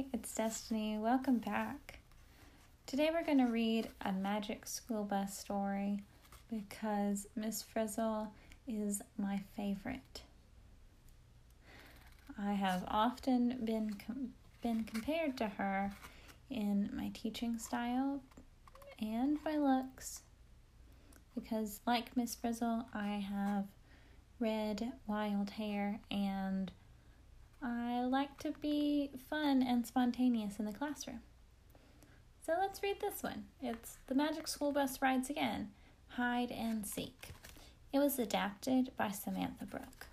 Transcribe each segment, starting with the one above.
It's Destiny. Welcome back. Today we're going to read a magic school bus story because Miss Frizzle is my favorite. I have often been com- been compared to her in my teaching style and my looks because like Miss Frizzle, I have red wild hair and I like to be fun and spontaneous in the classroom. So let's read this one. It's The Magic School Bus Rides Again Hide and Seek. It was adapted by Samantha Brooke.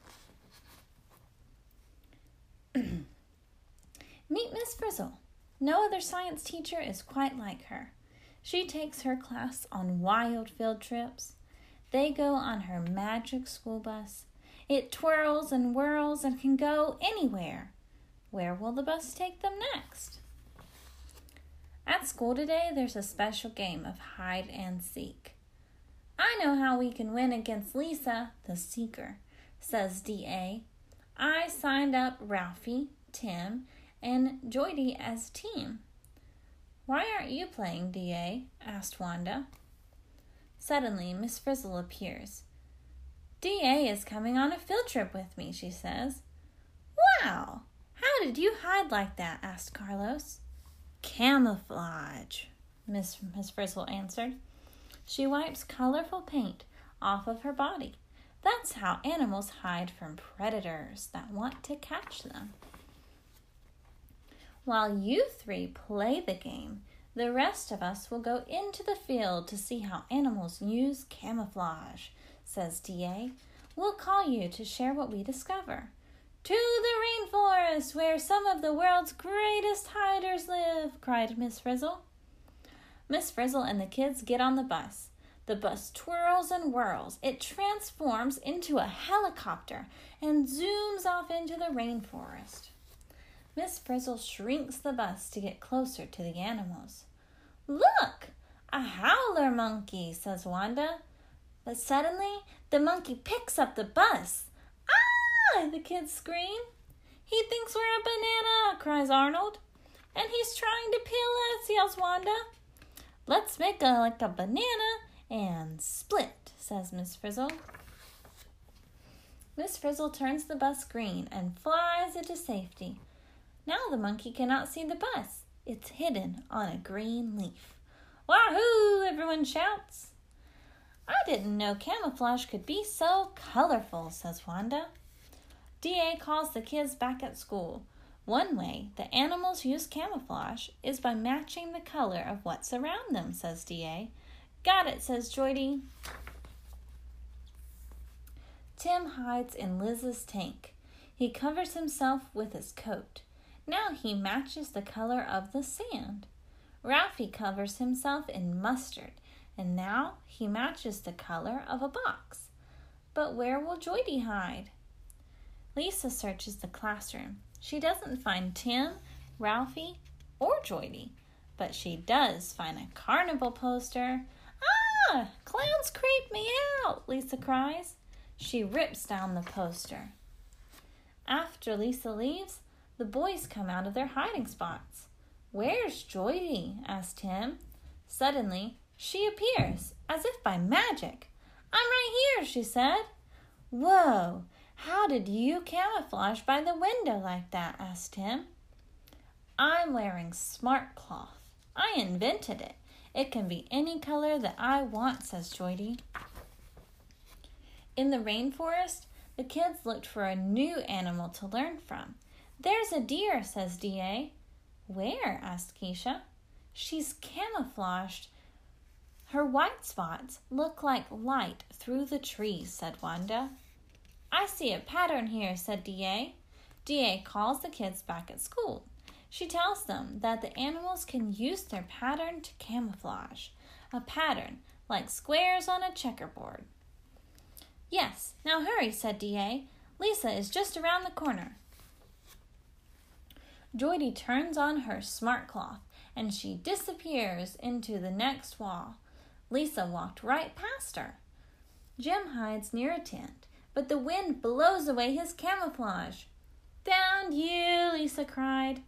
Meet Miss Frizzle. No other science teacher is quite like her. She takes her class on wild field trips. They go on her magic school bus it twirls and whirls and can go anywhere. Where will the bus take them next? At school today, there's a special game of hide and seek. I know how we can win against Lisa, the seeker, says D.A. I signed up Ralphie, Tim, and Jyoti as team. Why aren't you playing, D.A.? asked Wanda. Suddenly, Miss Frizzle appears. DA is coming on a field trip with me, she says. Wow! How did you hide like that? asked Carlos. Camouflage, Miss, Miss Frizzle answered. She wipes colorful paint off of her body. That's how animals hide from predators that want to catch them. While you three play the game, the rest of us will go into the field to see how animals use camouflage says DA. We'll call you to share what we discover. To the rainforest, where some of the world's greatest hiders live, cried Miss Frizzle. Miss Frizzle and the kids get on the bus. The bus twirls and whirls. It transforms into a helicopter and zooms off into the rainforest. Miss Frizzle shrinks the bus to get closer to the animals. Look, a howler monkey, says Wanda. But suddenly, the monkey picks up the bus. Ah! The kids scream. He thinks we're a banana, cries Arnold. And he's trying to peel us, yells Wanda. Let's make a like a banana and split, says Miss Frizzle. Miss Frizzle turns the bus green and flies it to safety. Now the monkey cannot see the bus. It's hidden on a green leaf. Wahoo! Everyone shouts. I didn't know camouflage could be so colorful, says Wanda. DA calls the kids back at school. One way the animals use camouflage is by matching the color of what's around them, says DA. Got it, says Jyoti. Tim hides in Liz's tank. He covers himself with his coat. Now he matches the color of the sand. Ralphie covers himself in mustard and now he matches the color of a box. But where will Jyoti hide? Lisa searches the classroom. She doesn't find Tim, Ralphie, or Jyoti, but she does find a carnival poster. Ah! Clowns creep me out, Lisa cries. She rips down the poster. After Lisa leaves, the boys come out of their hiding spots. Where's Jyoti? asked Tim. Suddenly, she appears, as if by magic. I'm right here, she said. Whoa, how did you camouflage by the window like that? asked Tim. I'm wearing smart cloth. I invented it. It can be any color that I want, says Jyoti. In the rainforest, the kids looked for a new animal to learn from. There's a deer, says D.A. Where? asked Keisha. She's camouflaged her white spots look like light through the trees, said Wanda. I see a pattern here, said D.A. D.A. calls the kids back at school. She tells them that the animals can use their pattern to camouflage, a pattern like squares on a checkerboard. Yes, now hurry, said D.A. Lisa is just around the corner. Jyoti turns on her smart cloth and she disappears into the next wall. Lisa walked right past her. Jim hides near a tent, but the wind blows away his camouflage. Found you, Lisa cried.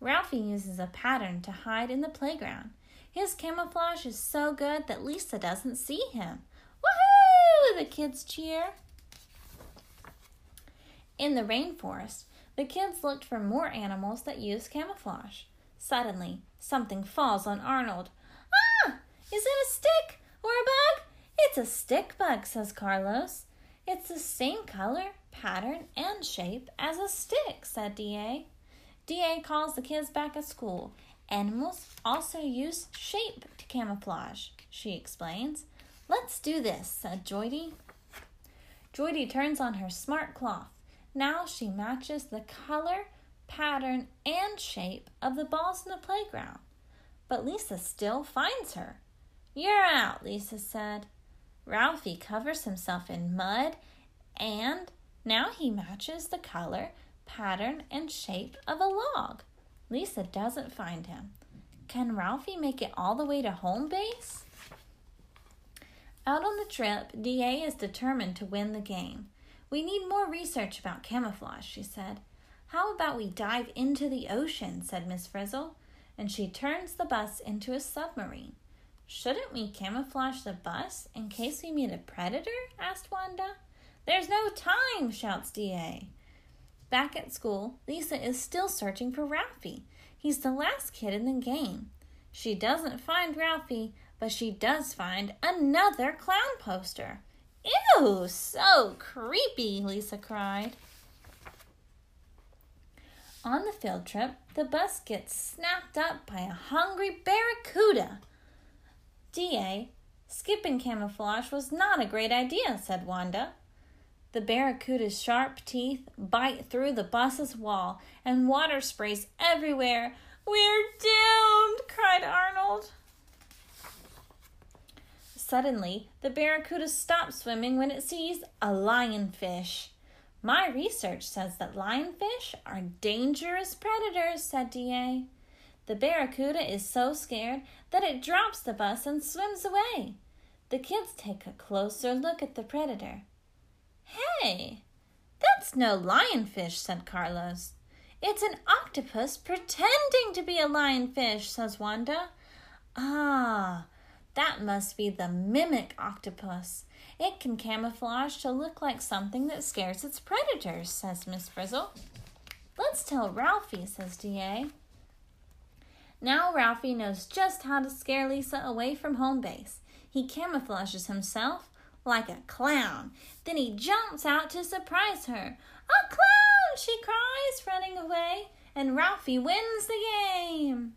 Ralphie uses a pattern to hide in the playground. His camouflage is so good that Lisa doesn't see him. Woohoo! The kids cheer. In the rainforest, the kids looked for more animals that use camouflage. Suddenly, something falls on Arnold. Is it a stick or a bug? It's a stick bug, says Carlos. It's the same color, pattern, and shape as a stick, said D.A. D.A. calls the kids back at school. Animals also use shape to camouflage, she explains. Let's do this, said Jyoti. Jyoti turns on her smart cloth. Now she matches the color, pattern, and shape of the balls in the playground. But Lisa still finds her. You're out, Lisa said. Ralphie covers himself in mud and now he matches the color, pattern, and shape of a log. Lisa doesn't find him. Can Ralphie make it all the way to home base? Out on the trip, DA is determined to win the game. We need more research about camouflage, she said. How about we dive into the ocean, said Miss Frizzle, and she turns the bus into a submarine. Shouldn't we camouflage the bus in case we meet a predator? asked Wanda. There's no time, shouts DA. Back at school, Lisa is still searching for Ralphie. He's the last kid in the game. She doesn't find Ralphie, but she does find another clown poster. Ew, so creepy, Lisa cried. On the field trip, the bus gets snapped up by a hungry barracuda. DA, skipping camouflage was not a great idea, said Wanda. The barracuda's sharp teeth bite through the bus's wall, and water sprays everywhere. We're doomed, cried Arnold. Suddenly, the barracuda stops swimming when it sees a lionfish. My research says that lionfish are dangerous predators, said DA. The barracuda is so scared that it drops the bus and swims away. The kids take a closer look at the predator. Hey, that's no lionfish, said Carlos. It's an octopus pretending to be a lionfish, says Wanda. Ah, that must be the mimic octopus. It can camouflage to look like something that scares its predators, says Miss Frizzle. Let's tell Ralphie, says D.A. Now Ralphie knows just how to scare Lisa away from home base. He camouflages himself like a clown. Then he jumps out to surprise her. A clown! she cries, running away, and Ralphie wins the game.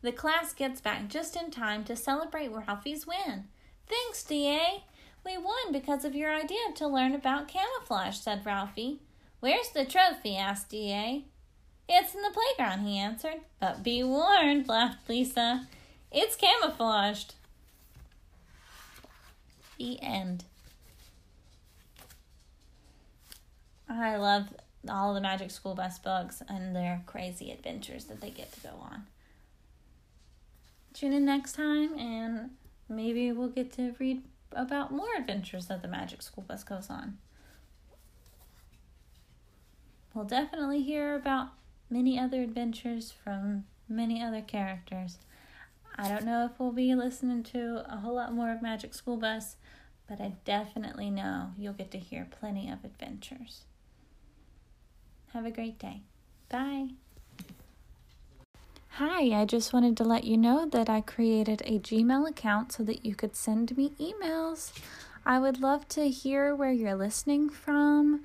The class gets back just in time to celebrate Ralphie's win. Thanks, DA. We won because of your idea to learn about camouflage, said Ralphie. Where's the trophy? asked DA. It's in the playground, he answered. But be warned, laughed Lisa. It's camouflaged. The end. I love all the Magic School Bus books and their crazy adventures that they get to go on. Tune in next time and maybe we'll get to read about more adventures that the Magic School Bus goes on. We'll definitely hear about many other adventures from many other characters. I don't know if we'll be listening to a whole lot more of Magic School Bus, but I definitely know you'll get to hear plenty of adventures. Have a great day. Bye. Hi, I just wanted to let you know that I created a Gmail account so that you could send me emails. I would love to hear where you're listening from.